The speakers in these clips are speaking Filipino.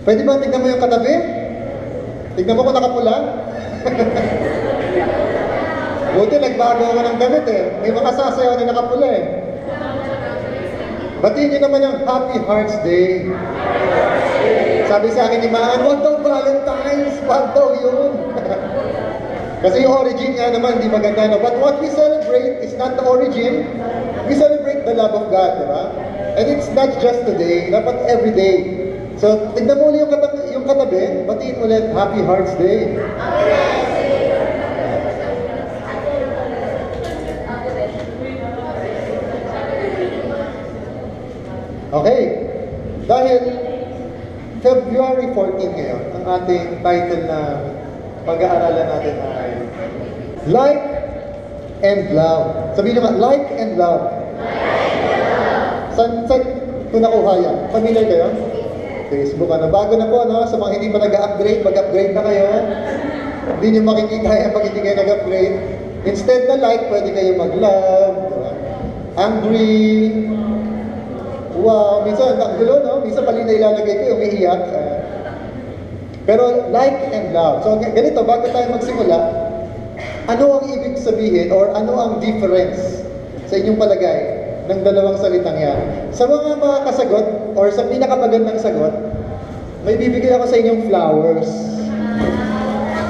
Pwede ba tignan mo yung katabi? Tignan mo kung nakapula. Buti nagbago ako ng damit eh. May mga sasayaw na nakapula eh. Batiin niyo naman yung Happy Hearts Day. Sabi sa akin ni Maan, huwag daw Valentine's, wag daw yun. Kasi yung origin nga naman, hindi maganda. No? But what we celebrate is not the origin. We celebrate the love of God, di ba? And it's not just today, dapat every day. So, tignan mo ulit yung katabi, yung katabi batiin ulit, Happy Hearts Day. Okay. Dahil February 14 ngayon, ang ating title na pag-aaralan natin ay Like and Love. Sabihin naman, like and love. San, san ito nakuha yan? Familiar kayo? Facebook, ano? Bago na po, no? Sa mga hindi pa nag-upgrade, mag-upgrade na kayo. Hindi nyo makikita yan pag hindi kayo nag-upgrade. Instead na like, pwede kayo mag-love? Angry, Wow, minsan ang gulo, no? Minsan mali na ilalagay ko, umiiyak. Uh, pero like and love. So ganito, bago tayo magsimula, ano ang ibig sabihin or ano ang difference sa inyong palagay ng dalawang salitang yan? Sa mga mga kasagot or sa pinakamagandang sagot, may bibigay ako sa inyong flowers.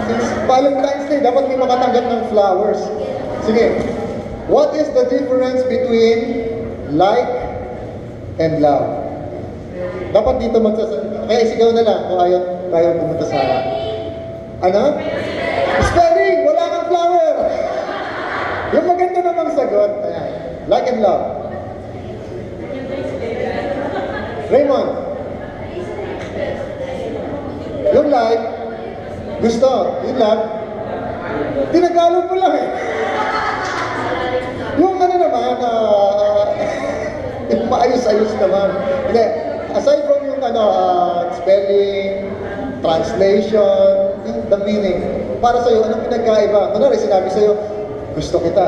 Since Valentine's Day, dapat may makatanggap ng flowers. Sige, what is the difference between like and love. Dapat dito magsasalita. Kaya sigaw na lang kung ayaw, ayaw pumunta sa... Ano? Spelling! Wala kang flower! Yung maganda namang sagot. Ayan. Like and love. Raymond. Yung like, gusto. Yung love, tinagalog mo lang eh. Yung ano naman, ah, yung maayos-ayos naman. Hindi, aside from yung ano, ah, spelling, translation, yung the meaning, para sa'yo, anong pinagkaiba? Kunwari, sinabi sa'yo, gusto kita.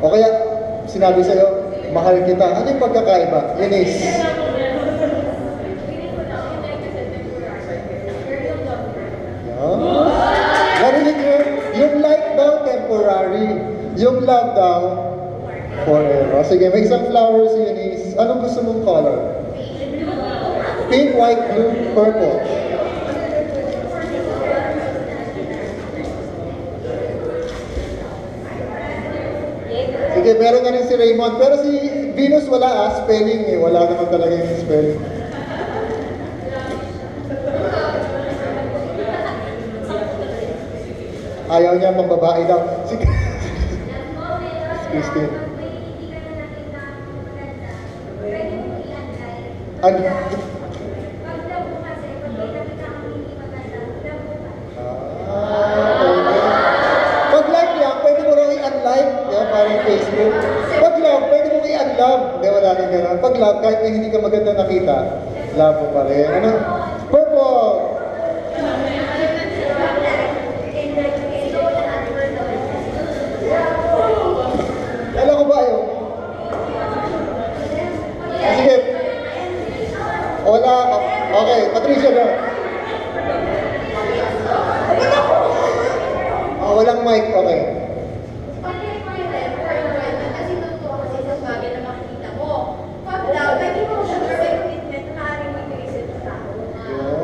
O kaya, sinabi sa'yo, mahal kita. Ano yung pagkakaiba? Linis. Yung love daw, forever. Sige, may isang flower si Eunice. Anong gusto mong color? Pink, white, blue, purple. Sige, meron na rin si Raymond. Pero si Venus wala ah, spelling eh. Wala naman talaga yung spelling. Ayaw niya pang babae daw. Si yan, parang Facebook. Pag love, pwede mo i-unlove. Hindi, wala nang gano'n. Pag love, kahit na hindi ka maganda nakita, love mo pa rin. Ano? Purple! Alam ko ba yun? Ah, Sige. Wala. Na. Oh, walang mic. Okay.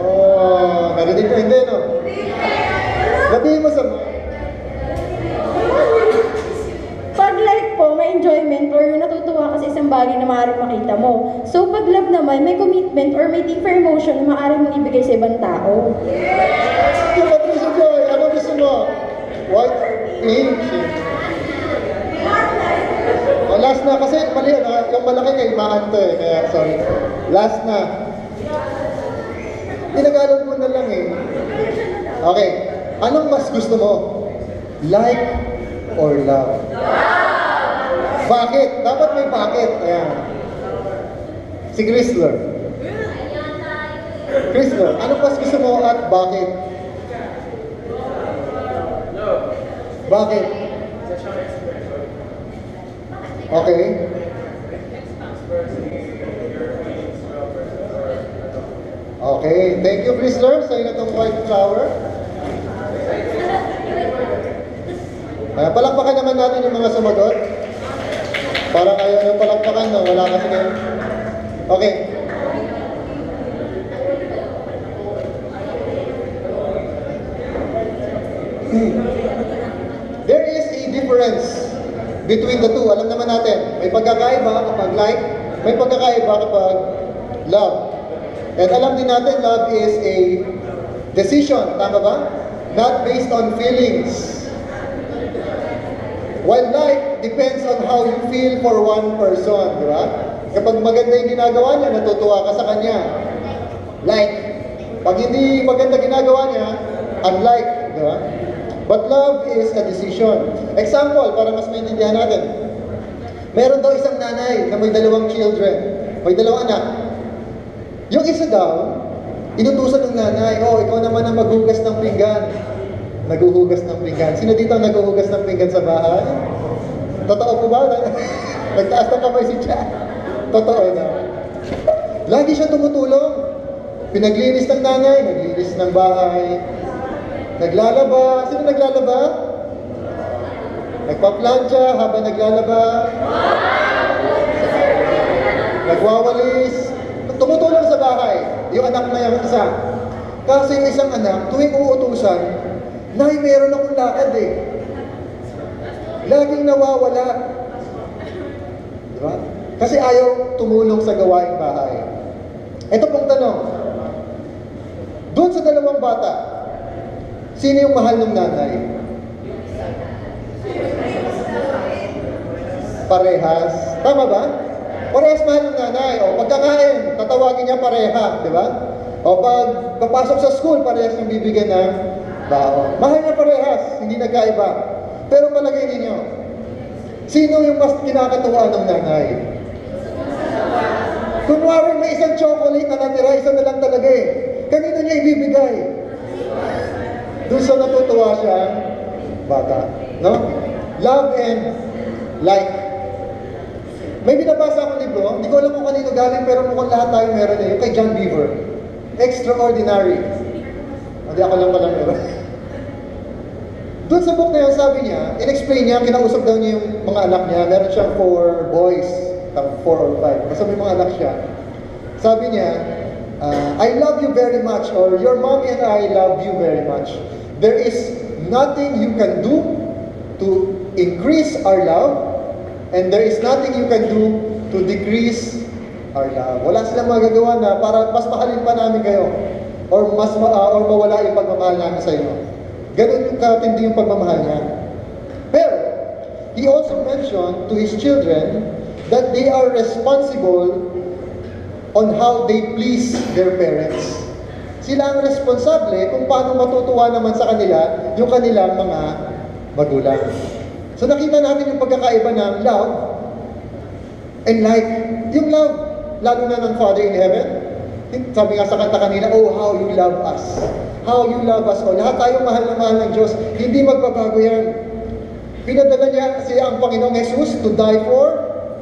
Oh, narinig ko hindi, no? Sabihin mo sa Pag like po, may enjoyment or natutuwa ka sa isang bagay na maaaring makita mo. So pag love naman, may commitment or may deeper emotion na maaaring mong ibigay sa ibang tao. Yung Patricia Joy, ano gusto mo? White or pink? Oh, last na kasi mali yan ha. Yung malaki kay Maan to eh. Kaya sorry. Last na. Tinagalog mo na lang eh. Okay. Anong mas gusto mo? Like or love? Bakit? Dapat may bakit. Ayan. Si Chrysler. Chrysler, anong mas gusto mo at bakit? Bakit? Okay. Okay, thank you, Chrysler. Sa'yo na itong white flower. Uh, palakpakan naman natin yung mga sumagot. Parang ayaw yung palakpakan, no? Wala kasi kayo. Okay. There is a difference between the two. Alam naman natin, may pagkakaiba kapag like, may pagkakaiba kapag love. And alam din natin, love is a decision, tama ba? Not based on feelings. While like depends on how you feel for one person, di ba? Kapag maganda yung ginagawa niya, natutuwa ka sa kanya. Like, pag hindi maganda ginagawa niya, unlike, di ba? But love is a decision. Example, para mas maintindihan natin. Meron daw isang nanay na may dalawang children. May dalawang anak. Yung isa daw, inutusan ng nanay, oh, ikaw naman ang maghugas ng pinggan. Naghuhugas ng pinggan. Sino dito ang naghuhugas ng pinggan sa bahay? Totoo po ba? Nagtaas ng kamay si Jack. Totoo na. Lagi siya tumutulong. Pinaglinis ng nanay, naglinis ng bahay, Naglalaba. Sino naglalaba? Nagpa-plancha habang naglalaba. Nagwawalis. Tumutulong sa bahay. Yung anak na yung isa. Kasi yung isang anak, tuwing uutusan, Nay, meron akong lakad eh. Laging nawawala. Di ba? Kasi ayaw tumulong sa gawaing bahay. Ito pong tanong. Doon sa dalawang bata, Sino yung mahal ng nanay? Parehas. Tama ba? Parehas mahal ng nanay. O pagkakain, tatawagin niya pareha. Di ba? O pag papasok sa school, parehas yung bibigyan ng baon. Mahal niya parehas. Hindi nagkaiba. Pero palagay ninyo, sino yung mas kinakatuwa ng nanay? Kunwari may isang chocolate na natira, isa na lang talaga eh. Kanino niya ibibigay? Doon sa natutuwa siya, bata. No? Love and like. May binabasa akong libro, hindi ko alam kung kanino galing, pero mukhang lahat tayo meron eh. Yung kay John Beaver. Extraordinary. Hindi ako lang palang meron. Doon sa book na yun, sabi niya, in-explain niya, kinausap daw niya yung mga anak niya. Meron siyang four boys, four or five. Basta may mga anak siya. Sabi niya, uh, I love you very much, or your mommy and I love you very much. There is nothing you can do to increase our love, and there is nothing you can do to decrease our love. Wala silang magagawa na para mas mahalin pa namin kayo, or mas ma uh, or mawala yung pagmamahal namin sa inyo. Ganun katindi yung pagmamahal niya. Pero, he also mentioned to his children that they are responsible on how they please their parents. Sila ang responsable kung paano matutuwa naman sa kanila yung kanilang mga magulang. So nakita natin yung pagkakaiba ng love and like. Yung love, lalo na ng Father in Heaven. Sabi nga sa kanta kanina, oh how you love us. How you love us. Oh, lahat tayo mahal na mahal ng Diyos. Hindi magbabago yan. Pinadala niya siya ang Panginoong Jesus to die for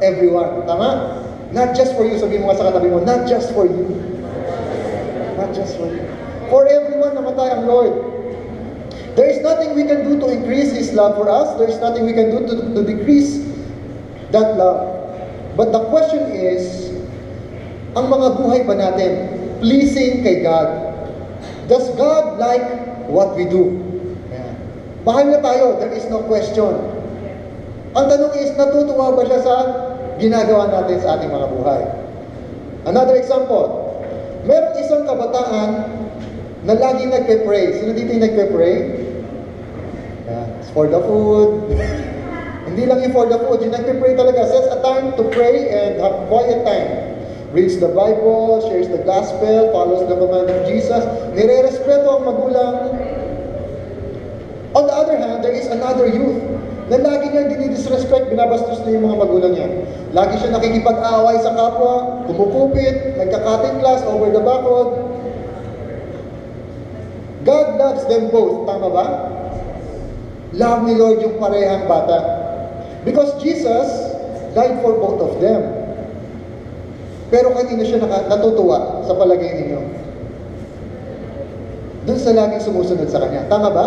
everyone. Tama? Not just for you, sabi mo nga sa katabi mo, not just for you. Not just for you. For everyone namatay ang Lord. There is nothing we can do to increase His love for us. There is nothing we can do to, to decrease that love. But the question is, ang mga buhay ba natin pleasing kay God? Does God like what we do? Ayan. Mahal na tayo, there is no question. Ang tanong is, natutuwa ba siya sa ginagawa natin sa ating mga buhay. Another example, meron isang kabataan na lagi nagpe-pray. Sino dito yung nagpe-pray? Yeah, for the food. Hindi lang yung for the food, yung nagpe-pray talaga. Sets a time to pray and have quiet time. Reads the Bible, shares the gospel, follows the command of Jesus. Nire-respeto ang magulang. On the other hand, there is another youth na lagi niyang dinidisrespect, binabastos niya yung mga magulang niya. Lagi siya nakikipag-away sa kapwa, kumukupit, nagka-cutting class over the backroad. God loves them both, tama ba? Love ni Lord yung parehang bata. Because Jesus died for both of them. Pero kanino siya natutuwa sa palagay ninyo? dun sa laging sumusunod sa Kanya. Tama ba?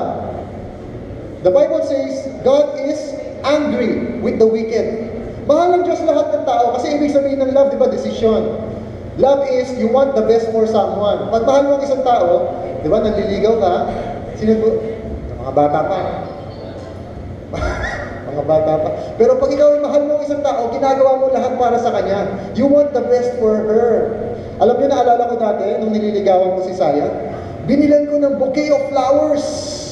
The Bible says, God is angry with the wicked. Mahal ng Diyos lahat ng tao kasi ibig sabihin ng love, di ba, decision. Love is you want the best for someone. Pag mahal mo ang isang tao, di ba, nanliligaw ka, sino po? Mga bata pa. mga bata pa. Pero pag ikaw ay mahal mo ang isang tao, ginagawa mo lahat para sa kanya. You want the best for her. Alam niyo, naalala ko dati, nung nililigawan ko si Saya, binilan ko ng bouquet of flowers.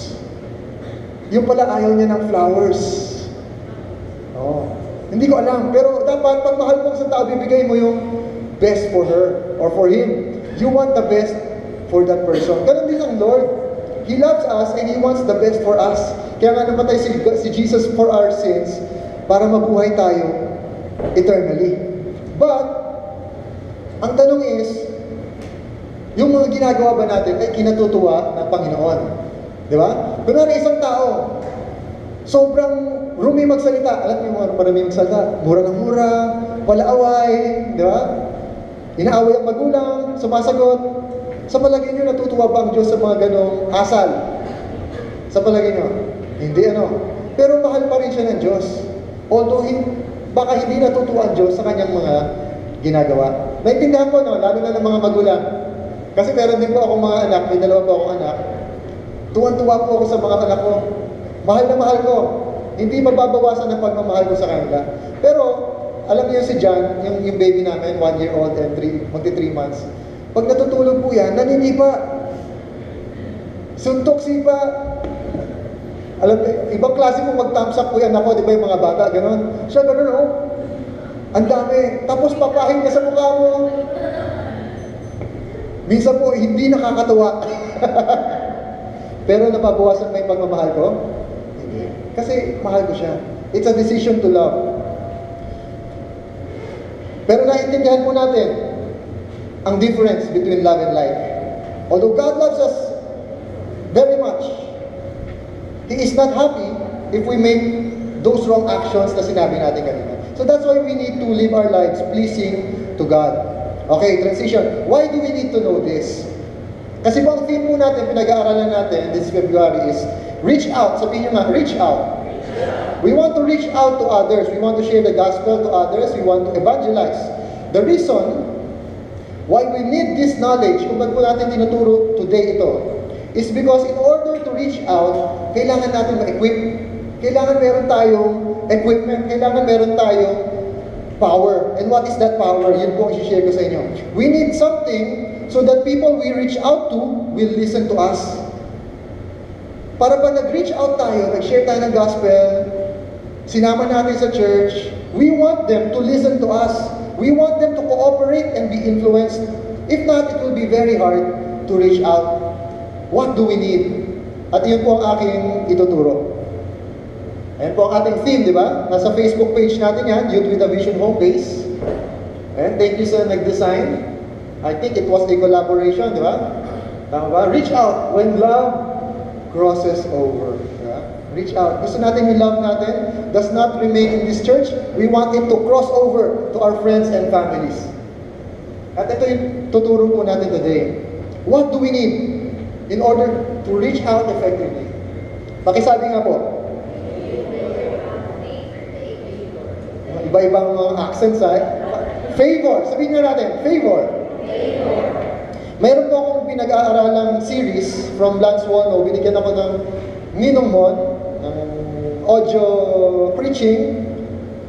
Yung pala ayaw niya ng flowers. Oo. Hindi ko alam. Pero dapat, pag mahal mo isang tao, bibigay mo yung best for her or for him. You want the best for that person. Ganon din ang Lord. He loves us and He wants the best for us. Kaya nga namatay si, si Jesus for our sins para mabuhay tayo eternally. But, ang tanong is, yung mga ginagawa ba natin ay kinatutuwa ng Panginoon? Di ba? Kunwari isang tao, sobrang rumi magsalita. Alam niyo mga marami magsalita. Mura ng mura, wala away, di ba? Inaaway ang magulang, sumasagot. Sa palagay niyo, natutuwa ba ang Diyos sa mga ganong asal? Sa palagay niyo? Hindi ano. Pero mahal pa rin siya ng Diyos. Although, baka hindi natutuwa ang Diyos sa kanyang mga ginagawa. Naintindihan ko, no? lalo na ng mga magulang. Kasi meron din po akong mga anak, may dalawa po akong anak. Tuwan-tuwa po ako sa mga anak ko. Mahal na mahal ko. Hindi mababawasan ang pagmamahal ko sa kanila. Pero, alam niyo si John, yung, yung baby namin, one year old and three, magti three months. Pag natutulog po yan, naninipa. Suntok sipa. Alam niyo, ibang klase po mag-thumbs up po yan ako, di ba yung mga bata, gano'n. Siya gano'n, oh. Ang dami. Tapos papahin niya sa mukha mo. Minsan po, hindi nakakatuwa. Pero napabawasan ba yung pagmamahal ko? Hindi. Kasi mahal ko siya. It's a decision to love. Pero naiintindihan po natin ang difference between love and life. Although God loves us very much, He is not happy if we make those wrong actions na sinabi natin kanina. So that's why we need to live our lives pleasing to God. Okay, transition. Why do we need to know this? Kasi po ang theme po natin, pinag-aaralan natin this February is reach out. Sabihin nyo nga, reach out. We want to reach out to others. We want to share the gospel to others. We want to evangelize. The reason why we need this knowledge, kung ba't po natin tinuturo today ito, is because in order to reach out, kailangan natin ma-equip. Kailangan meron tayong equipment. Kailangan meron tayong power. And what is that power? Yun po ang share ko sa inyo. We need something so that people we reach out to will listen to us. Para pag nag-reach out tayo, nag-share tayo ng gospel, sinama natin sa church, we want them to listen to us. We want them to cooperate and be influenced. If not, it will be very hard to reach out. What do we need? At yun po ang aking ituturo. Ayan po ang ating theme, di ba? Nasa Facebook page natin yan, Youth with a Vision Home Base. And thank you sa nag-design. I think it was a collaboration, di ba? Tama ba? Reach out when love crosses over. Di ba? Reach out. Gusto natin yung love natin does not remain in this church. We want it to cross over to our friends and families. At ito yung tuturo po natin today. What do we need in order to reach out effectively? Pakisabi nga po. Iba-ibang accents ay. Favor. Sabihin nga natin, favor. Akong pinag-aaralang series from Lance Wallno. Binigyan ako ng Ninong Mon, ng audio preaching.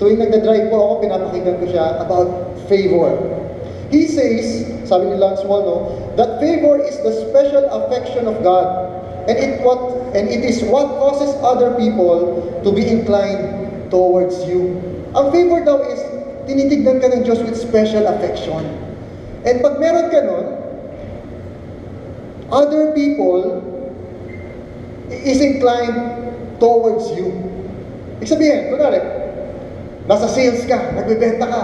Tuwing nagda-drive po ako, pinapakinggan ko siya about favor. He says, sabi ni Lance Wallno, that favor is the special affection of God. And it what and it is what causes other people to be inclined towards you. Ang favor daw is tinitignan ka ng Diyos with special affection. And pag meron ka nun, other people is inclined towards you. Ibig sabihin, kunwari, nasa sales ka, nagbebenta ka.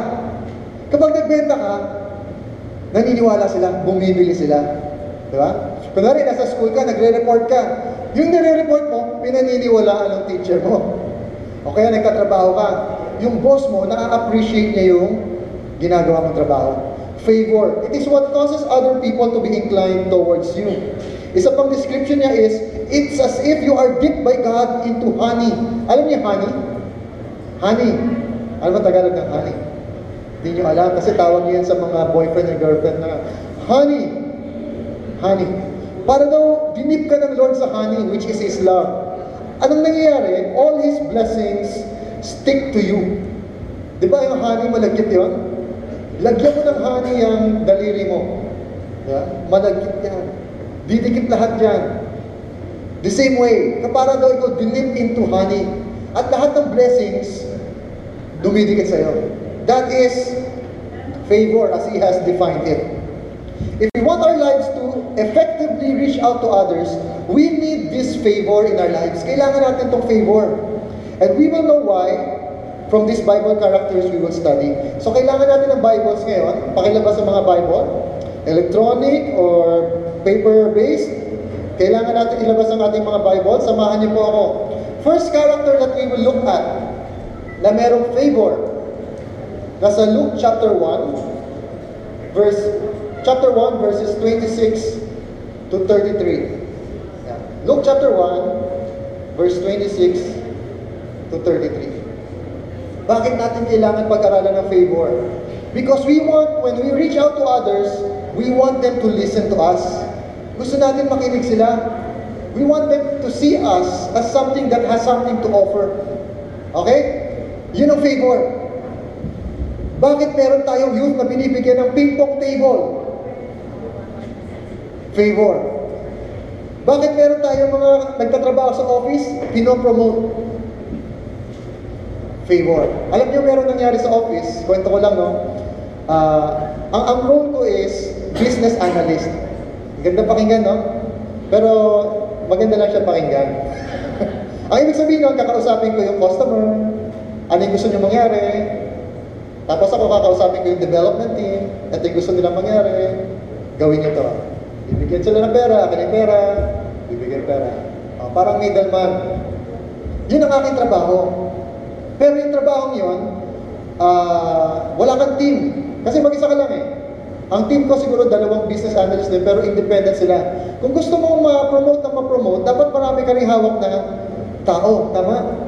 Kapag nagbenta ka, naniniwala sila, bumibili sila. Di ba? Kunwari, nasa school ka, nagre-report ka. Yung nire-report mo, pinaniniwalaan ng teacher mo. O kaya nagtatrabaho ka. Yung boss mo, na-appreciate niya yung ginagawa mong trabaho. Favor. It is what causes other people to be inclined towards you. Isa pang description niya is, it's as if you are dipped by God into honey. Alam niyo honey? Honey. Ano ba Tagalog ng honey? Hindi niyo alam kasi tawag niyo yan sa mga boyfriend and girlfriend na honey. Honey. Para daw dinip ka ng Lord sa honey which is His love. Anong nangyayari? All His blessings stick to you. Di ba yung honey malagkit yon? Lagyan mo ng honey ang daliri mo. Diba? Malagkit yan. Didikit lahat yan. The same way, kapara daw ikaw dinip into honey. At lahat ng blessings, dumidikit sa'yo. That is favor as He has defined it. If we want our lives to effectively reach out to others, we need this favor in our lives. Kailangan natin itong favor. And we will know why from these Bible characters we will study. So kailangan natin ng Bibles ngayon. Pakilabas sa mga Bible. Electronic or paper-based. Kailangan natin ilabas ang ating mga Bible. Samahan niyo po ako. First character that we will look at na merong favor. Nasa Luke chapter 1, verse chapter 1 verses 26 to 33. Yeah. Luke chapter 1 verse 26 to 33. Bakit natin kailangan pag-aralan ng favor? Because we want, when we reach out to others, we want them to listen to us. Gusto natin makinig sila. We want them to see us as something that has something to offer. Okay? Yun ang favor. Bakit meron tayong youth na binibigyan ng ping pong table? Favor. Bakit meron tayong mga nagtatrabaho sa office, pinopromote? Favor. Alam niyo meron nangyari sa office, kwento ko lang no, Ah, ang, ang role ko is business analyst. Ganda pakinggan no? Pero maganda lang siya pakinggan. ang ibig sabihin nun, kakausapin ko yung customer, ano yung gusto niyo mangyari, tapos ako kakausapin ko yung development team, at yung gusto nilang mangyari, gawin niyo to. Bibigyan sila ng pera, akin yung pera, bibigyan pera. Ah, parang middleman. Yun ang aking trabaho. Pero yung trabaho yun, ah, wala kang team. Kasi mag-isa ka lang eh. Ang team ko siguro dalawang business analyst din, pero independent sila. Kung gusto mong ma-promote na ma-promote, dapat marami ka rin hawak na tao, tama?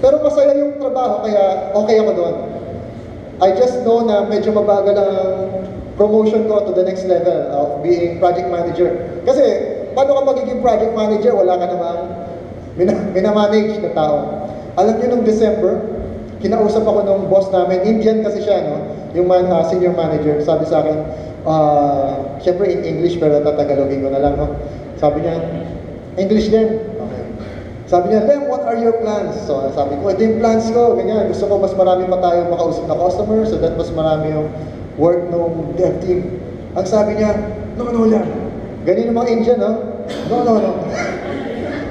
Pero masaya yung trabaho, kaya okay ako doon. I just know na medyo mabagal ang promotion ko to the next level of being project manager. Kasi, paano ka magiging project manager? Wala ka namang mina- minamanage na tao. Alam niyo nung December, kinausap ako nung boss namin, Indian kasi siya, no? Yung man, ah, senior manager, sabi sa akin, ah, syempre in English, pero tatagalogin ko na lang, no? Sabi niya, English din. Okay. Sabi niya, Lem, what are your plans? So sabi ko, ito yung plans ko, ganyan. Gusto ko mas marami pa tayo makausap na customer so that mas marami yung work ng dev team. Ang sabi niya, no, no, Lem. Ganyan yung mga Indian, no? No, no, no.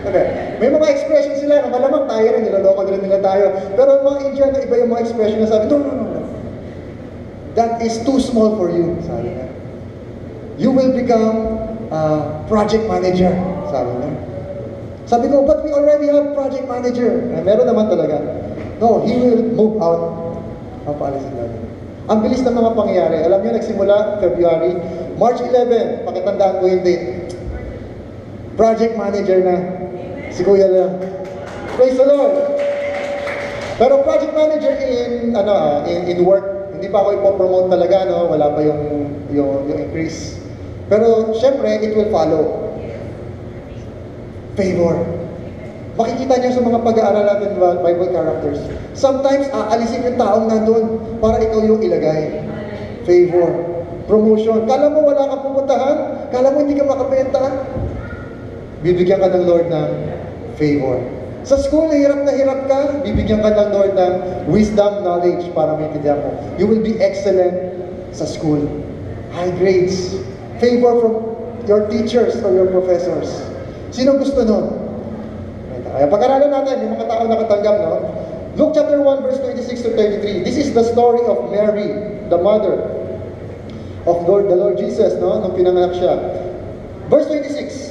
Okay. May mga expression sila na malamang tayo rin, niloloko din nila tayo. Pero ang mga Indian, iba yung mga expression na sabi, no, no, no, no. That is too small for you, sabi niya. You will become a project manager, sabi niya. Sabi ko, but we already have project manager. Eh, meron naman talaga. No, he will move out. Papaalisin natin. Ang bilis ng mga pangyayari. Alam niyo, nagsimula February, March 11, pakitandaan ko yung date. Project manager na. Si Kuya lang. Praise the Lord! Pero project manager in, ano, ah, in, in work, hindi pa ako ipopromote talaga, no? Wala pa yung, yung, yung increase. Pero, syempre, it will follow favor. Makikita niyo sa mga pag-aaral natin Bible characters. Sometimes, aalisin yung taong nandun para ikaw yung ilagay. Favor. Promotion. Kala mo wala kang pupuntahan? Kala mo hindi ka makabenta? Bibigyan ka ng Lord ng favor. Sa school, hirap na hirap ka, bibigyan ka ng Lord ng wisdom, knowledge para maintindihan mo. You will be excellent sa school. High grades. Favor from your teachers or your professors. Sino gusto nun? Kaya pag-aralan natin, yung mga tao nakatanggap, no? Luke chapter 1, verse 26 to 33. This is the story of Mary, the mother of Lord, the Lord Jesus, no? Nung pinanganak siya. Verse 26.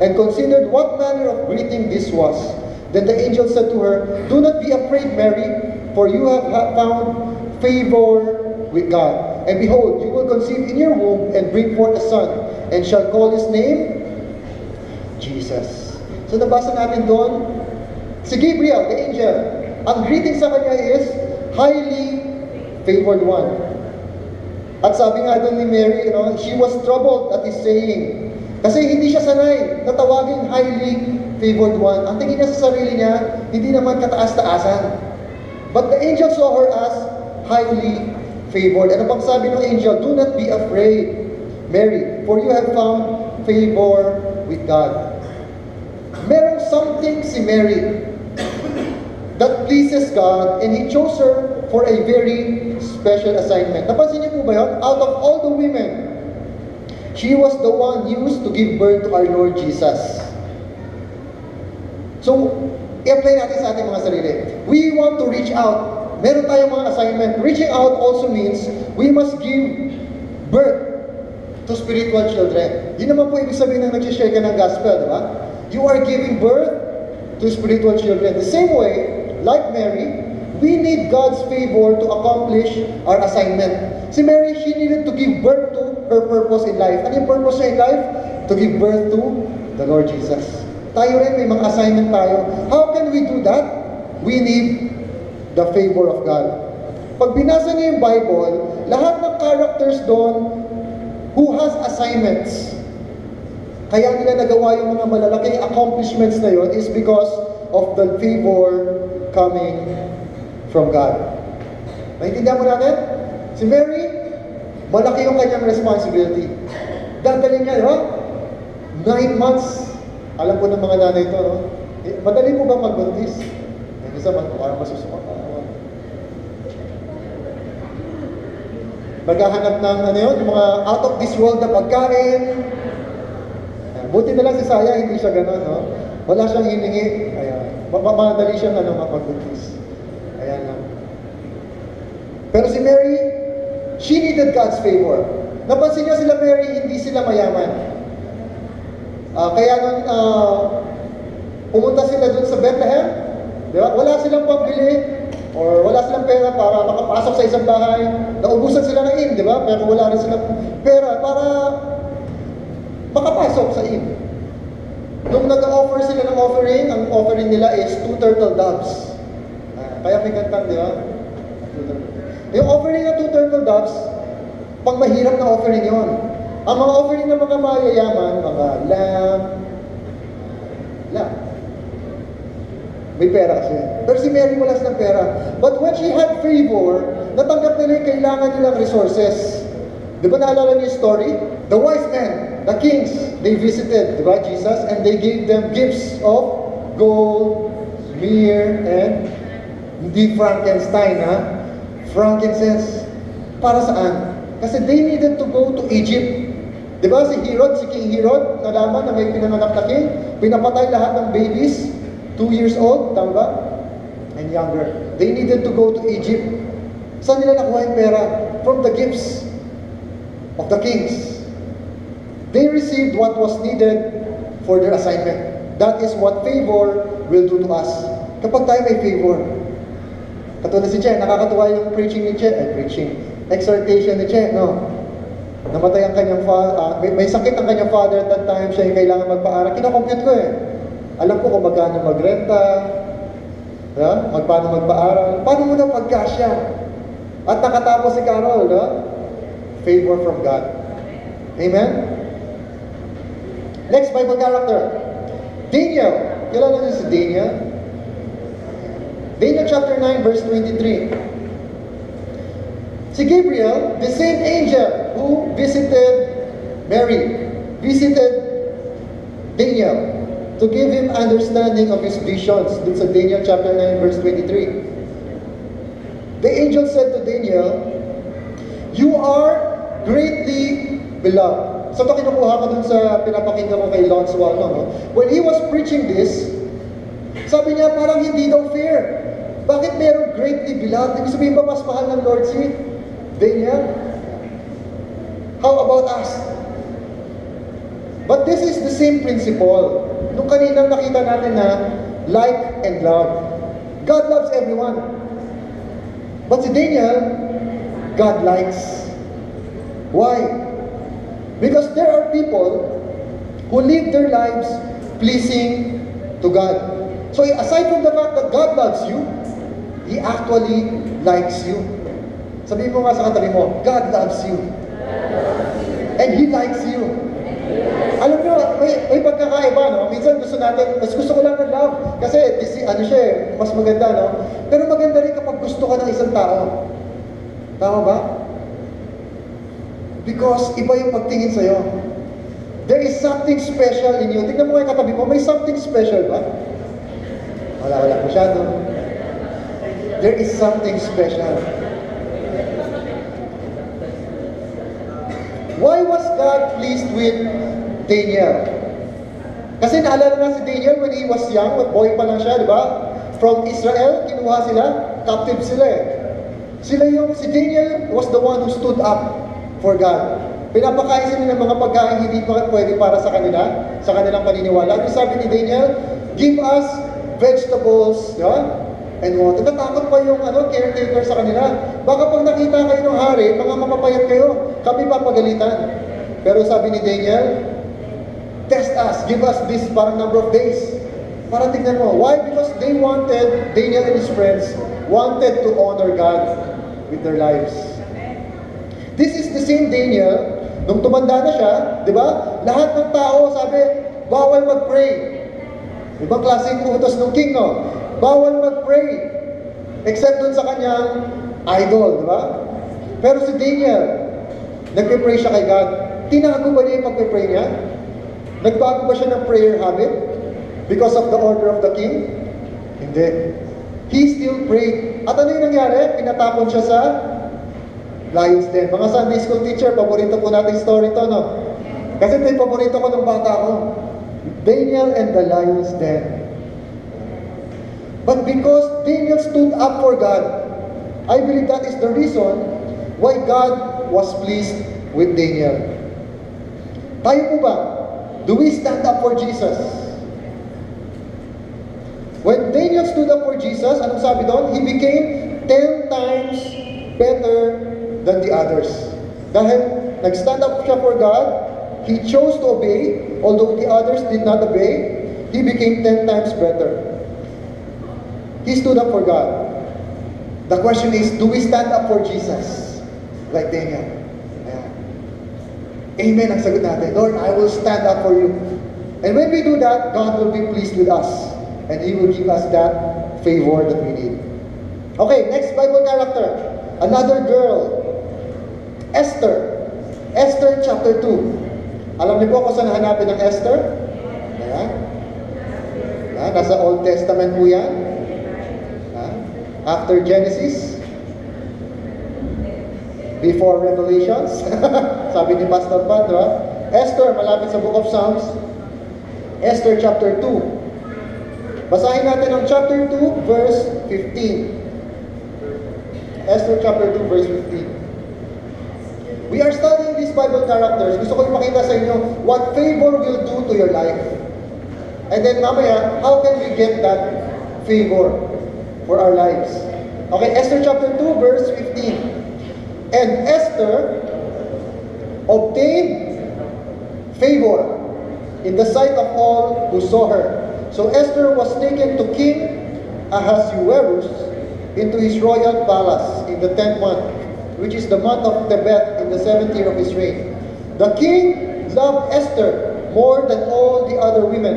and considered what manner of greeting this was. Then the angel said to her, Do not be afraid, Mary, for you have ha- found favor with God. And behold, you will conceive in your womb and bring forth a son, and shall call his name Jesus. So nabasa natin doon, si Gabriel, the angel, ang greeting sa kanya is, highly favored one. At sabi nga doon ni Mary, you know, she was troubled at his saying. Kasi hindi siya sanay na tawagin highly favored one. Ang tingin niya sa sarili niya, hindi naman kataas-taasan. But the angel saw her as highly favored. Ano bang sabi ng angel? Do not be afraid, Mary, for you have found favor with God. Merong something si Mary that pleases God and He chose her for a very special assignment. Napansin niyo po ba yun? Out of all the women, she was the one used to give birth to our Lord Jesus. So, i-apply natin sa ating mga sarili. We want to reach out. Meron tayong mga assignment. Reaching out also means we must give birth to spiritual children. Yun naman po ibig sabihin ng nag-share ka ng gospel, di ba? You are giving birth to spiritual children. The same way, like Mary, we need God's favor to accomplish our assignment. Si Mary, she needed to give birth to her purpose in life. Ano yung purpose niya in life? To give birth to the Lord Jesus. Tayo rin, may mga assignment tayo. How can we do that? We need the favor of God. Pag binasa niyo yung Bible, lahat ng characters doon who has assignments, kaya nila nagawa yung mga malalaking accomplishments na yon is because of the favor coming from God. Naintindihan mo natin? Si Mary, malaki yung kanyang responsibility. Dadalhin niya, ba? Nine months. Alam ko ng mga nanay ito, no? Eh, madali mo ba magbuntis? Eh, isa parang masusuka ka. Maghahanap ng ano yun, mga out of this world na pagkain. Buti na lang si Saya, hindi siya ganun, no? Wala siyang hiningi. Ayan. Ma- ma- Madali siyang ano, magbuntis. Ayan lang. Pero si Mary, she needed God's favor. Napansin niyo sila Mary, hindi sila mayaman. Ah, kaya nung ah, pumunta sila dun sa Bethlehem, di ba? wala silang pambili or wala silang pera para makapasok sa isang bahay. Naubusan sila ng inn, di ba? Pero wala rin silang pera para makapasok sa inn. Nung nag-offer sila ng offering, ang offering nila is two turtle doves. Ah, kaya may kantang, di ba? Yung offering ng two turtle doves, pang mahirap na offering yon. Ang mga offering ng mga mayayaman, mga lamb, lamb. May pera kasi. Pero si Mary wala silang pera. But when she had favor, natanggap nila yung kailangan nilang resources. Di ba naalala niyo yung story? The wise men, the kings, they visited, di ba, Jesus, and they gave them gifts of gold, myrrh, and hindi Frankenstein, ha? Frankincense. Para saan? Kasi they needed to go to Egypt. Di ba si Herod, si King Herod, nalaman na may pinanganak na king, pinapatay lahat ng babies, two years old, tama? And younger. They needed to go to Egypt. Saan nila nakuha yung pera? From the gifts of the kings. They received what was needed for their assignment. That is what favor will do to us. Kapag tayo may favor, katulad si Che, nakakatuwa yung preaching ni Che, ay preaching, exhortation ni Che, no? Namatay ang kanyang father, may, may sakit ang kanyang father at that time, siya yung kailangan magpaaral. Kinakompute ko eh. Alam ko kung magkano magrenta, yeah? magpaano magpaaral, paano mo na pagkasya? At nakatapos si Carol, no? Favor from God. Amen? Next Bible character. Daniel. Kilala niyo si Daniel? Daniel chapter 9 verse 23. Si Gabriel, the same angel who visited Mary, visited Daniel to give him understanding of his visions. Dun sa Daniel chapter 9 verse 23. The angel said to Daniel, You are greatly beloved. So ito kinukuha ko dun sa pinapakinggan ko kay Lon Suwano. No? When he was preaching this, sabi niya parang hindi daw fair. Bakit merong greatly beloved? Ibig sabihin ba mas mahal ng Lord si Daniel? How about us? But this is the same principle. Nung kanina nakita natin na like and love. God loves everyone. But si Daniel, God likes. Why? Because there are people who live their lives pleasing to God. So aside from the fact that God loves you, He actually likes you. Sabihin mo nga sa katabi mo, God loves you. And He likes you. Alam nyo, may, may pagkakaiba, no? Minsan gusto natin, mas gusto ko lang ng love. Kasi, disi, ano siya eh, mas maganda, no? Pero maganda rin kapag gusto ka ng isang tao. Tama ba? Because iba yung pagtingin sa'yo. There is something special in you. Tingnan mo yung katabi mo, may something special ba? Wala, wala masyado. There is something special. Why was God pleased with Daniel? Kasi naalala nga si Daniel when he was young, boy pa lang siya, di ba? From Israel, kinuha sila, captive sila eh. Sila yung, si Daniel was the one who stood up for God. Pinapakain sila ng mga pagkain hindi pa pwede para sa kanila, sa kanilang paniniwala. At sabi ni Daniel, give us vegetables, di ba? And water. Natakot pa yung ano, caretaker sa kanila. Baka pag nakita kayo ng hari, mga mapapayat kayo, kami papagalitan. Pero sabi ni Daniel, test us, give us this parang number of days. Para tingnan mo. Why? Because they wanted, Daniel and his friends, wanted to honor God with their lives. This is the same Daniel, nung tumanda na siya, di ba? Lahat ng tao sabi, bawal mag-pray. Ibang klaseng utos ng king, no? Bawal mag-pray. Except dun sa kanyang idol, di ba? Pero si Daniel, nagpe-pray siya kay God. Tinago ba niya yung pagpe-pray niya? Nagbago ba siya ng prayer habit? Because of the order of the king? Hindi. He still prayed. At ano yung nangyari? Pinatapon siya sa Lions Den. Mga Sunday school teacher, paborito po natin story to, no? Kasi ito yung paborito ko ng bata ko. Daniel and the Lions Den. But because Daniel stood up for God, I believe that is the reason why God was pleased with Daniel. Tayo po ba? Do we stand up for Jesus? When Daniel stood up for Jesus, anong sabi doon? He became 10 times better than the others. Dahil nag-stand up siya for God, he chose to obey, although the others did not obey, he became 10 times better. He stood up for God. The question is, do we stand up for Jesus? Like Daniel. Ayan. Amen ang sagot natin. Lord, I will stand up for you. And when we do that, God will be pleased with us. And He will give us that favor that we need. Okay, next Bible character. Another girl. Esther. Esther chapter 2. Alam niyo po kung saan hanapin ang Esther? Ayan. Ayan, nasa Old Testament po yan. After Genesis. Before Revelations. Sabi ni Pastor Pat, di ba? Esther, malapit sa Book of Psalms. Esther chapter 2. Basahin natin ang chapter 2, verse 15. Esther chapter 2, verse 15. We are studying these Bible characters. Gusto ko ipakita sa inyo what favor will do to your life. And then mamaya, how can we get that favor for our lives? Okay, Esther chapter 2, verse 15. And Esther obtained favor in the sight of all who saw her. So Esther was taken to King Ahasuerus into his royal palace in the tenth month, which is the month of Tebet in the seventh year of his reign. The king loved Esther more than all the other women,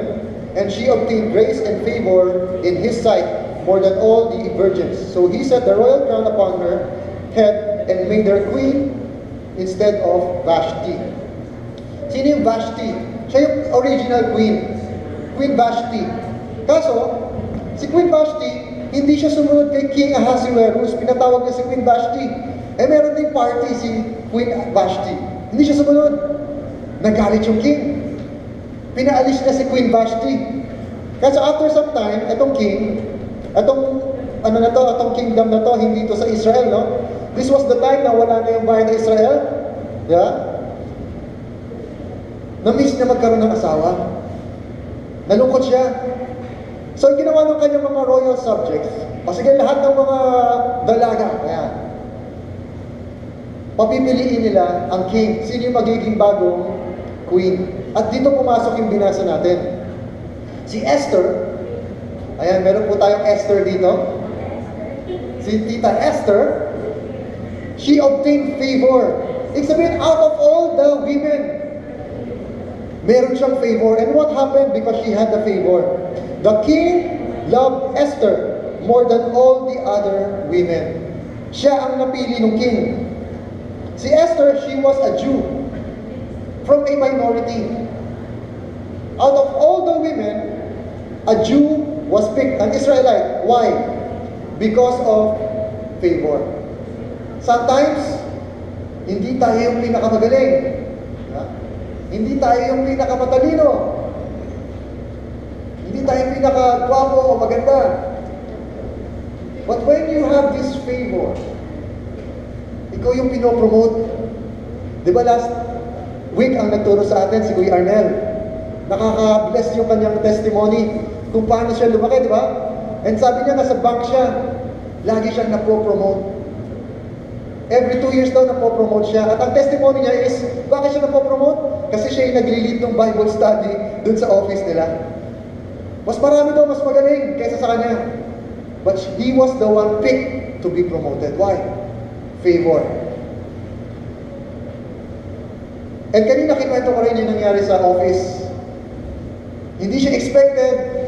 and she obtained grace and favor in his sight more than all the virgins. So he set the royal crown upon her head and made her queen instead of Vashti. Sino yung Vashti? Siya yung original queen. Queen Vashti. Kaso, si Queen Vashti, hindi siya sumunod kay King Ahasuerus. Pinatawag niya si Queen Vashti. Eh meron ding party si Queen Vashti. Hindi siya sumunod. nagalit yung king. Pinaalis niya si Queen Vashti. Kasi after some time, itong king, itong ano na to, itong kingdom na to, hindi to sa Israel, no? This was the time na wala na yung bayan ng Israel. Yeah? Na-miss niya magkaroon ng asawa. Nalungkot siya. So, ginawa ng kanyang mga royal subjects, o sige, lahat ng mga dalaga, ayan, papipiliin nila ang king, sino yung magiging bagong queen. At dito pumasok yung binasa natin. Si Esther, ayan, meron po tayong Esther dito. Si Tita Esther, she obtained favor. Ibig sabihin, out of all the women, meron siyang favor. And what happened? Because she had the favor. The king loved Esther more than all the other women. Siya ang napili ng king. Si Esther, she was a Jew from a minority. Out of all the women, a Jew was picked, an Israelite. Why? Because of favor. Sometimes, hindi tayo yung pinakamagaling. Ha? Hindi tayo yung pinakamatalino. Hindi tayo yung pinakagwapo o maganda. But when you have this favor, ikaw yung pinopromote. Di ba last week ang nagturo sa atin si Kuya Arnel? Nakaka-bless yung kanyang testimony kung paano siya lumaki, di ba? And sabi niya, nasa bank siya. Lagi siyang napopromote. Every two years daw napopromote siya. At ang testimony niya is, bakit siya napopromote? Kasi siya yung nagli-lead ng Bible study dun sa office nila. Mas marami daw, mas magaling kaysa sa kanya. But he was the one picked to be promoted. Why? Favor. And kanina kikwento ko rin yung nangyari sa office. Hindi siya expected.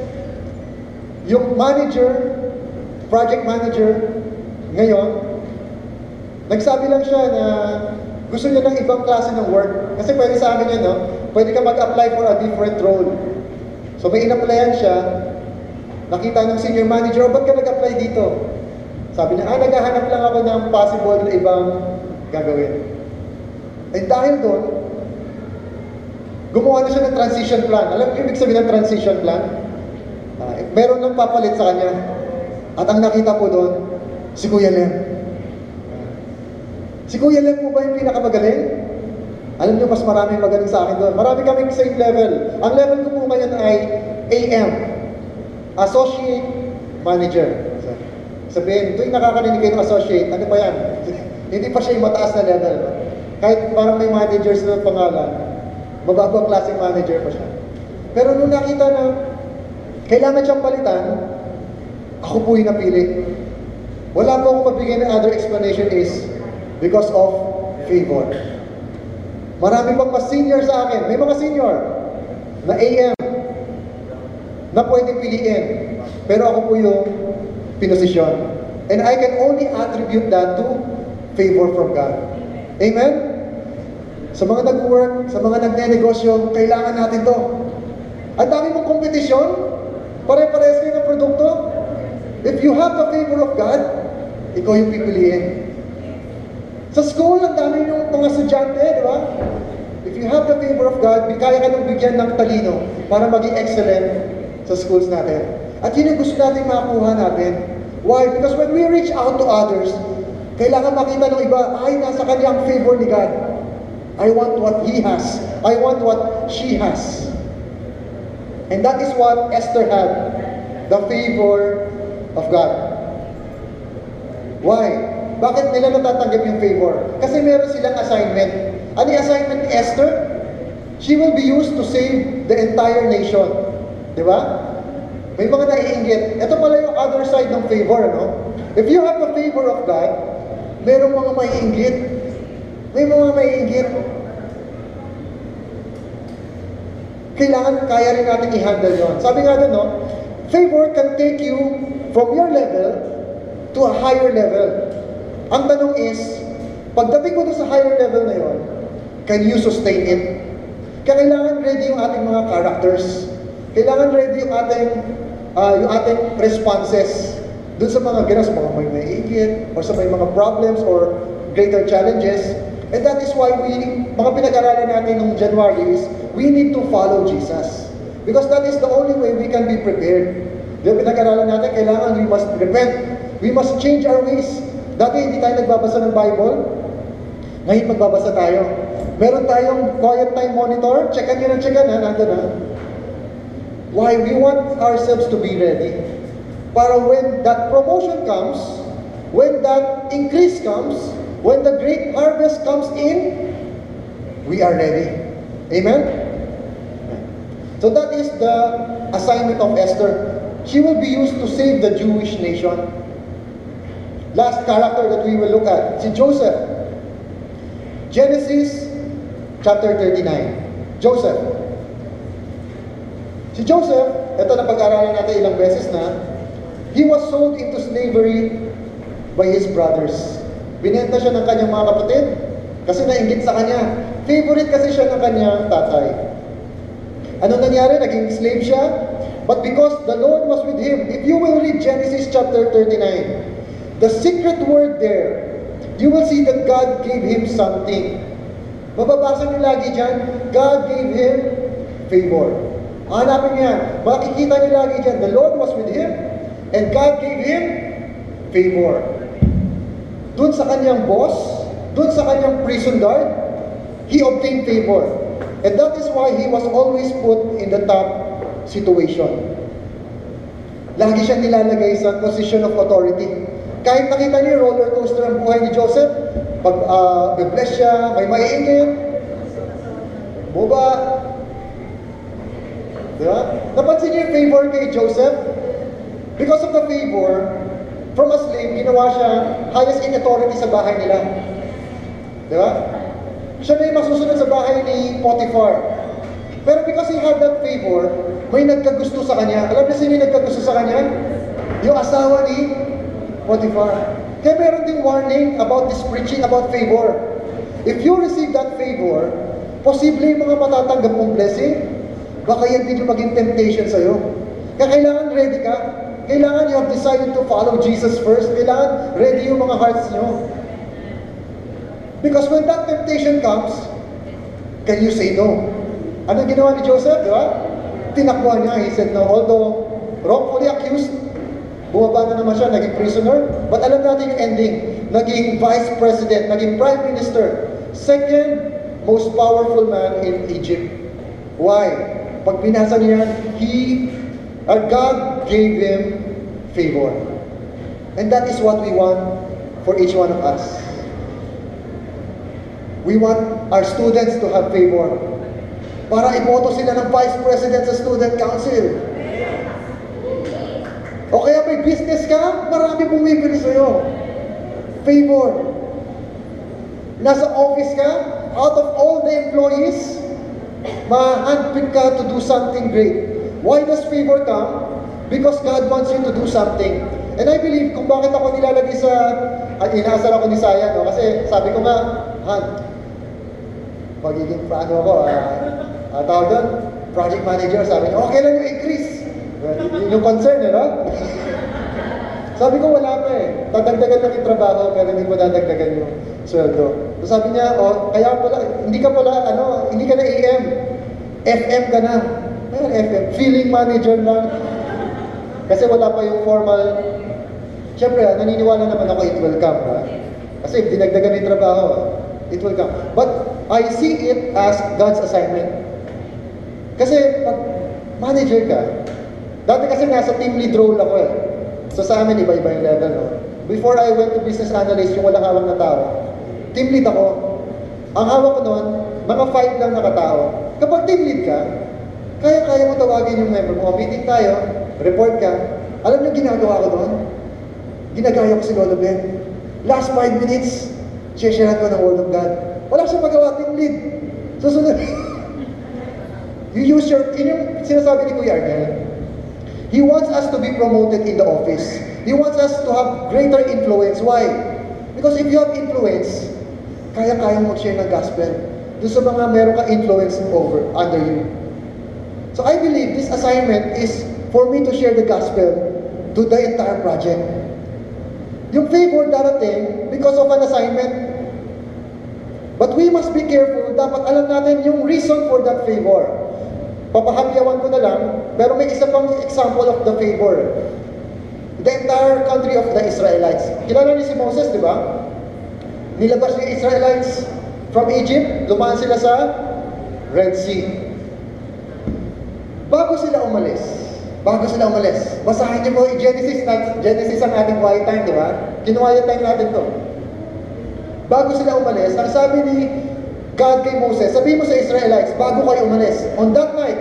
Yung manager, project manager, ngayon, nagsabi lang siya na gusto niya ng ibang klase ng work. Kasi pwede sa amin yun, no? Pwede ka mag-apply for a different role. So may in-applyan siya, nakita ng senior manager, oh, ba't ka nag-apply dito? Sabi niya, ah, naghahanap lang ako ng possible na ibang gagawin. And dahil doon, gumawa na siya ng transition plan. Alam mo ibig sabihin ng transition plan? Meron nang papalit sa kanya. At ang nakita po doon, si Kuya Lem. Si Kuya Lem po ba yung pinakamagaling? Alam niyo, mas marami magaling sa akin doon. Marami kaming same level. Ang level ko po ngayon ay AM. Associate Manager. Sabihin, tuwing nakakarinig kayo ng associate, ano pa yan? Hindi pa siya yung mataas na level. Kahit parang may managers na pangalan, mababang klaseng manager pa siya. Pero nung nakita na kailangan siyang palitan, ako po yung napili. Wala po akong mabigay ng other explanation is because of favor. Marami pang mas senior sa akin. May mga senior na AM na pwede piliin. Pero ako po yung pinosisyon. And I can only attribute that to favor from God. Amen? Sa mga nag-work, sa mga nagne-negosyo, kailangan natin to. Ang dami mong kompetisyon, pare-parehas kayo ng produkto. If you have the favor of God, ikaw yung pipiliin. Sa school, ang dami yung mga estudyante, di ba? If you have the favor of God, kaya ka nang bigyan ng talino para maging excellent sa schools natin. At yun yung gusto natin makakuha natin. Why? Because when we reach out to others, kailangan makita ng iba, ay, nasa kanya ang favor ni God. I want what He has. I want what she has. And that is what Esther had. The favor of God. Why? Bakit nila natatanggap yung favor? Kasi meron silang assignment. Ano yung assignment ni Esther? She will be used to save the entire nation. Di ba? May mga naiinggit. Ito pala yung other side ng favor, no? If you have the favor of God, merong mga maiinggit. May mga maiinggit. Kailangan kaya rin natin i-handle yon. Sabi nga doon, no? Favor can take you from your level to a higher level. Ang tanong is, pagdating mo doon sa higher level na yon, can you sustain it? Kailangan ready yung ating mga characters. Kailangan ready yung ating, ah, yung ating responses doon sa mga ganas, mga may naiigit, or sa may mga problems or greater challenges. And that is why we, mga pinag-aralan natin nung January is, we need to follow Jesus. Because that is the only way we can be prepared. Yung pinag-aralan natin, kailangan we must repent. We must change our ways. Dati hindi tayo nagbabasa ng Bible. Ngayon magbabasa tayo. Meron tayong quiet time monitor. Checkan nyo na checkan ha, nandun ha. Why? We want ourselves to be ready. Para when that promotion comes, when that increase comes, when the great harvest comes in, we are ready. Amen? So that is the assignment of Esther. She will be used to save the Jewish nation. Last character that we will look at, si Joseph. Genesis chapter 39. Joseph. Si Joseph, ito na pag-aralan natin ilang beses na, he was sold into slavery by his brothers. Binenta siya ng kanyang mga kapatid kasi nainggit sa kanya. Favorite kasi siya ng kanyang tatay. Ano nangyari? Naging slave siya. But because the Lord was with him, if you will read Genesis chapter 39, the secret word there, you will see that God gave him something. Mababasa niyo lagi dyan, God gave him favor. Hanapin niyo yan. Makikita niyo lagi dyan, the Lord was with him, and God gave him favor. Doon sa kanyang boss, doon sa kanyang prison guard, he obtained favor. And that is why he was always put in the top situation. Lagi siyang nilalagay sa position of authority. Kahit nakita niyo roller coaster ang buhay ni Joseph, pag uh, bless siya, may maiingit, buba. Di ba? Napansin niyo yung favor kay Joseph? Because of the favor, from a slave, ginawa siya highest in authority sa bahay nila. Di ba? Siya na yung masusunod sa bahay ni Potiphar. Pero because he had that favor, may nagkagusto sa kanya. Alam niyo sino yung nagkagusto sa kanya? Yung asawa ni Potiphar. Kaya meron ding warning about this preaching about favor. If you receive that favor, posible yung mga matatanggap mong blessing, baka yan din yung maging temptation sa'yo. Kaya kailangan ready ka. Kailangan you have decided to follow Jesus first. Kailangan ready yung mga hearts nyo. Because when that temptation comes, can you say no? Ano ginawa ni Joseph, di ba? Tinakbuhan niya, he said no. Although wrongfully accused, bumaba na naman siya, naging prisoner. But alam natin yung ending. Naging vice president, naging prime minister. Second most powerful man in Egypt. Why? Pag binasa niya he, uh, God gave him favor. And that is what we want for each one of us. We want our students to have favor. Para iboto sila ng vice president sa student council. O kaya may business ka, marami bumibili sa'yo. Favor. Nasa office ka, out of all the employees, ma-handpick ka to do something great. Why does favor come? Because God wants you to do something. And I believe kung bakit ako nilalagay sa, uh, inaasar ako ni Saya, no? kasi sabi ko nga, Han, magiging paano ako, ah, uh, tawag doon, project manager, sabi niya, okay lang yung increase. Yun yung concern, eh, no? sabi ko, wala pa eh. Tatagdagan lang yung trabaho, pero hindi ko dadagdagan yung sweldo. So sabi niya, oh, kaya pala, hindi ka pala, ano, hindi ka na AM, FM ka na. Ayun, FM, feeling manager lang. Kasi wala pa yung formal, Siyempre, naniniwala naman ako it will come. Ha? Kasi if dinagdagan yung trabaho, it will come. But I see it as God's assignment. Kasi pag manager ka, dati kasi nasa team lead role ako eh. So sa amin, iba-iba yung level. No? Before I went to business analyst, yung walang hawak na tao, team lead ako. Ang hawak ko noon, mga five lang na katao. Kapag team lead ka, kaya-kaya mo tawagin yung member mo. Meeting tayo, report ka. Alam niyo ginagawa ko doon? Ginagaya ko si Lolo Ben. Last five minutes, share ko ng Word of God. Wala siyang magawa, team lead. Susunod. you use your, yun yung sinasabi ni Kuya Arnel. He wants us to be promoted in the office. He wants us to have greater influence. Why? Because if you have influence, kaya-kaya mo share ng gospel. Doon sa mga meron ka influence over, under you. So I believe this assignment is for me to share the gospel to the entire project. Yung favor darating because of an assignment. But we must be careful, dapat alam natin yung reason for that favor. Papahagyawan ko na lang, pero may isa pang example of the favor. The entire country of the Israelites. Kilala niyo si Moses, di ba? Nilabas ni Israelites from Egypt, lumaan sila sa Red Sea. Bago sila umalis, bago sila umalis, basahin niyo po, Genesis, na- Genesis ang ating quiet time, di ba? Kinuha time natin to. Bago sila umalis, ang sabi ni God kay Moses, sabi mo sa Israelites, bago kayo umalis, on that night,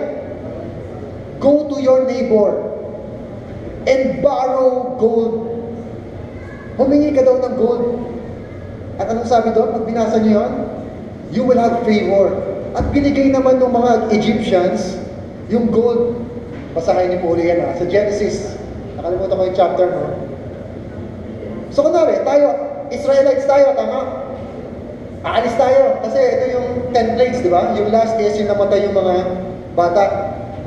go to your neighbor and borrow gold. Humingi ka daw ng gold. At anong sabi doon? Pag binasa niyo yun, you will have favor. At binigay naman ng mga Egyptians yung gold. Basahin niyo po uli yan ha, sa Genesis. Nakalimutan ko yung chapter, no? So kunwari, tayo, Israelites tayo, tama? Aalis tayo. Kasi ito yung 10 plagues, di ba? Yung last is yung namatay yung mga bata.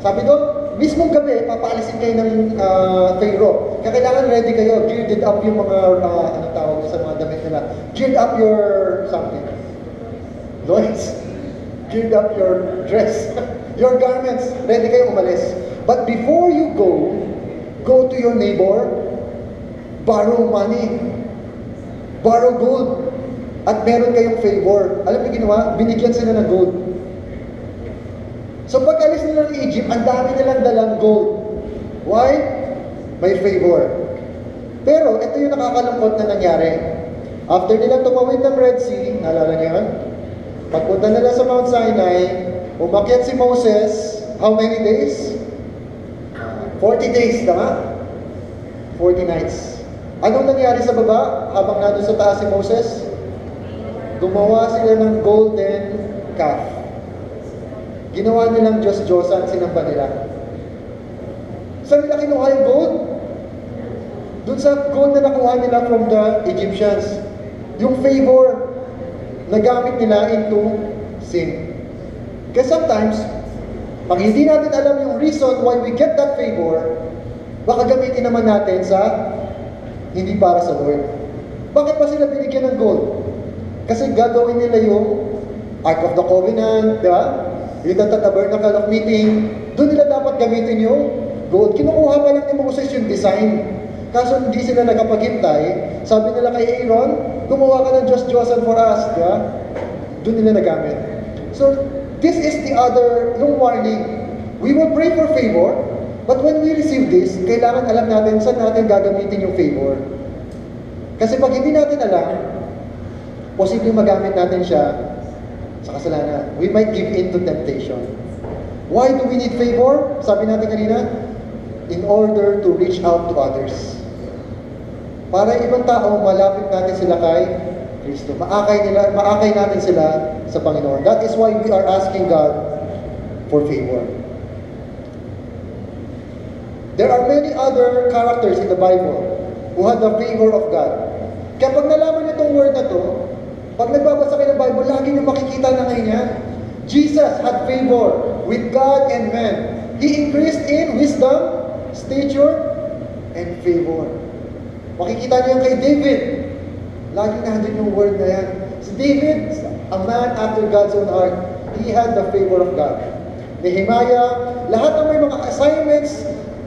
Sabi doon, mismong gabi, papaalisin kayo ng ah, Pharaoh. Kaya kailangan ready kayo. Geared up yung mga, uh, anong tawag sa mga damit nila. Geared up your something. Loins. Geared up your dress. your garments. Ready kayo umalis. But before you go, go to your neighbor, borrow money, borrow gold, at meron kayong favor. Alam niyo ginawa? Binigyan sila ng gold. So pag alis nila ng Egypt, ang dami nilang dalang gold. Why? May favor. Pero ito yung nakakalungkot na nangyari. After nilang tumawid ng Red Sea, naalala niyo yun? Pagpunta nila sa Mount Sinai, umakyat si Moses, how many days? 40 days, tama? 40 nights. Anong nangyari sa baba habang nandun sa taas si Moses? Gumawa sila ng golden calf. Ginawa nilang Diyos-Diyosan, sinamba nila. Saan nila kinuha yung gold? Doon sa gold na nakuha nila from the Egyptians. Yung favor na gamit nila into sin. Kasi sometimes, pag hindi natin alam yung reason why we get that favor, baka gamitin naman natin sa hindi para sa Lord. Bakit pa sila binigyan ng gold? Kasi gagawin nila yung Ark of the Covenant, di ba? Yung Tabernacle of Meeting. Doon nila dapat gamitin yung gold. Kinukuha pa lang ni Moses yung design. Kaso hindi sila nakapaghintay. Sabi nila kay Aaron, gumawa ka ng Diyos-Diyosan for us, di ba? Doon nila nagamit. So, this is the other, yung warning. We will pray for favor, but when we receive this, kailangan alam natin saan natin gagamitin yung favor. Kasi pag hindi natin alam, posibleng magamit natin siya sa kasalanan. We might give in to temptation. Why do we need favor? Sabi natin kanina, in order to reach out to others. Para ibang tao, malapit natin sila kay Kristo. Maakay, nila, maakay natin sila sa Panginoon. That is why we are asking God for favor. There are many other characters in the Bible who had the favor of God. Kaya pag nalaman niyo itong word na to, pag nagbabasa kayo ng Bible, lagi niyo makikita na ngayon yan. Jesus had favor with God and man. He increased in wisdom, stature, and favor. Makikita niyo yan kay David. Lagi nandun yung word na yan. Si David, a man after God's own heart, he had the favor of God. Nehemiah, lahat ng may mga assignments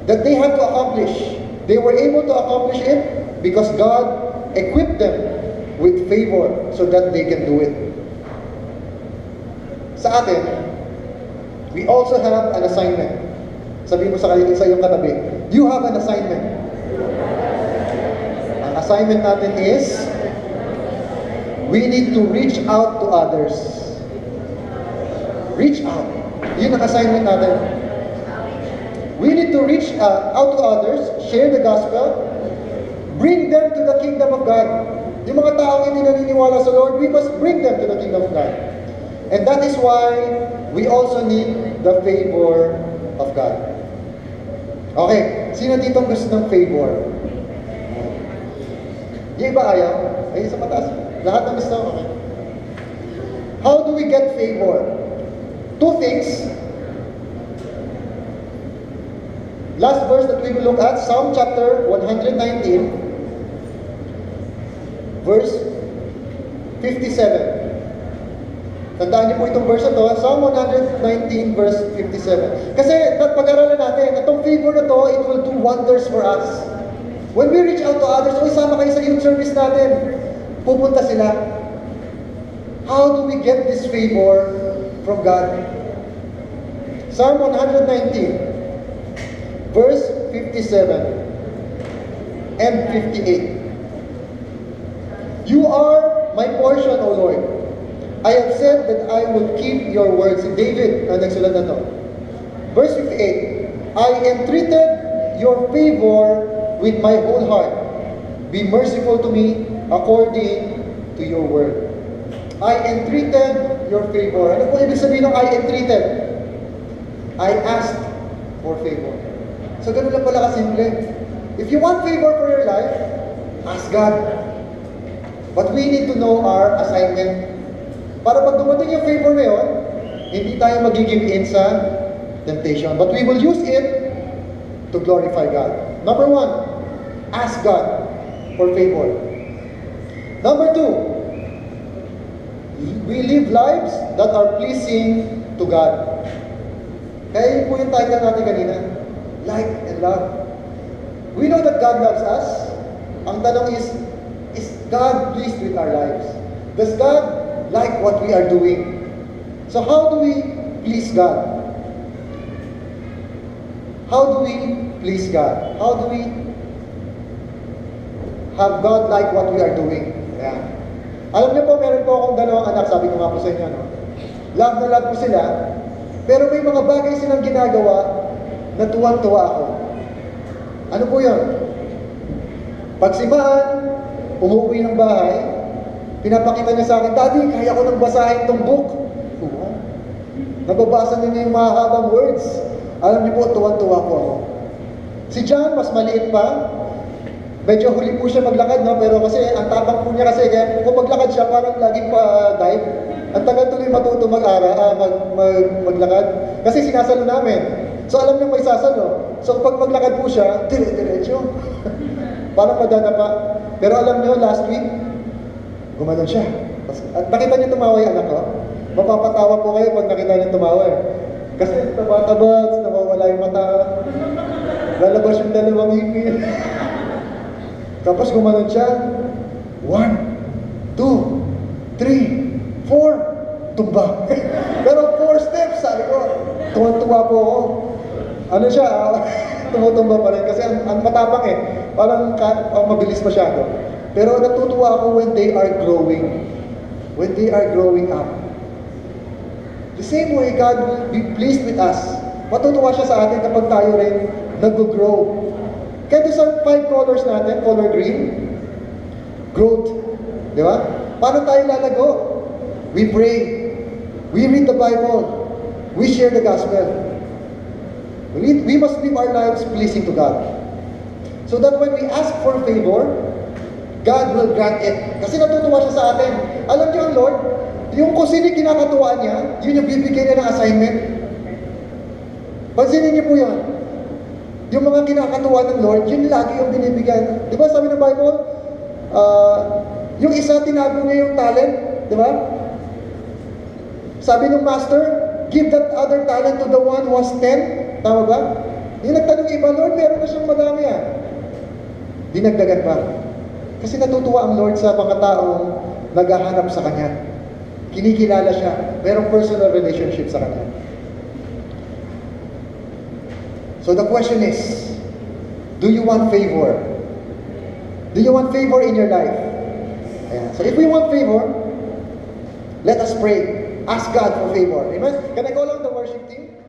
that they had to accomplish, they were able to accomplish it because God equipped them with favor so that they can do it. Sa atin, we also have an assignment. Sabi mo sa, sa iyong katabi, you have an assignment. Ang assignment natin is, we need to reach out to others. Reach out. Yun ang assignment natin. We need to reach uh, out to others, share the gospel, bring them to the kingdom of God. Yung mga taong hindi naniniwala sa Lord, we must bring them to the kingdom of God. And that is why we also need the favor of God. Okay, sino dito gusto ng favor? Yung iba ayaw? Ay, sa mataas. Lahat ng gusto, okay. How do we get favor? Two things. Last verse that we will look at, Psalm chapter 119, verse 57. Tandaan niyo po itong verse na to, Psalm 119 verse 57. Kasi pag-aralan natin, itong favor na to, it will do wonders for us. When we reach out to others, oy, sama kayo sa youth service natin. Pupunta sila. How do we get this favor from God? Psalm 119, verse 57 and 58. You are my portion, O Lord. I have said that I would keep your words. David ang nagsulat na to. Verse 58, I entreated your favor with my whole heart. Be merciful to me according to your word. I entreated your favor. Ano po ibig sabihin ng I entreated? I asked for favor. So ganun lang pala kasimple. If you want favor for your life, ask God. But we need to know our assignment. Para pag dumating yung favor na yun, hindi tayo mag-give in sa temptation. But we will use it to glorify God. Number one, ask God for favor. Number two, we live lives that are pleasing to God. Kaya yun po yung title natin kanina, Like and Love. We know that God loves us. Ang tanong is, is God pleased with our lives? Does God like what we are doing? So how do we please God? How do we please God? How do we have God like what we are doing? Ayan. Alam niyo po, meron po akong dalawang anak, sabi ko nga po sa inyo, no? Love na love ko sila, pero may mga bagay silang ginagawa na tuwang-tuwa ako. Ano po yun? Pag si Maan, umuwi ng bahay, pinapakita niya sa akin, Daddy, kaya ko nang basahin tong book. Oo. Nababasa niya yung mahahabang words. Alam niyo po, tuwang-tuwa po ako. Si John, mas maliit pa, medyo huli po siya maglakad, no? pero kasi ang tapang po niya kasi, kaya kung maglakad siya, parang laging pa-dive. Ang tagal tuloy matuto mag-ara, ah, mag, mag, maglakad. Kasi sinasalo namin. So alam niya may sasalo. So pag maglakad po siya, dire-diretso. parang madana pa. Pero alam niyo, last week, gumanon siya. At nakita niyo tumawa yung anak ko? Mapapatawa po kayo pag nakita niyo tumawa eh. Kasi taba-taba, nawawala yung mata. Lalabas yung dalawang ngipin. Tapos gumanon siya. One, two, three, four. Tumba. Pero four steps, sabi ko. Tuwan-tuwa po ako. Ano siya, ah, tumutumba pa rin. Kasi ang, ang matapang eh. Parang ka, ah, mabilis masyado. Pero natutuwa ako when they are growing. When they are growing up. The same way God will be pleased with us. Matutuwa siya sa atin kapag tayo rin nag-grow. Kaya doon sa five colors natin, color green, growth. Di ba? Paano tayo lalago? We pray. We read the Bible. We share the gospel. We, we must live our lives pleasing to God. So that when we ask for favor, God will grant it. Kasi natutuwa siya sa atin. Alam niyo ang Lord, yung kung sino yung kinakatuwaan niya, yun yung bibigyan niya ng assignment. Pansinin niyo po yan. Yung mga kinakatuwa ng Lord, yun lagi yung binibigyan. Di ba sabi ng Bible, ah, yung isa tinago niya yung talent, di ba? Sabi ng Master, give that other talent to the one who has ten. Tama ba? Yung nagtanong iba, Lord, meron na siyang madami ah. Dinagdagan pa. Kasi natutuwa ang Lord sa mga taong naghahanap sa Kanya. Kinikilala siya. Merong personal relationship sa Kanya. So the question is, do you want favor? Do you want favor in your life? Ayan. So if we want favor, let us pray. Ask God for favor. Amen? Can I call on the worship team?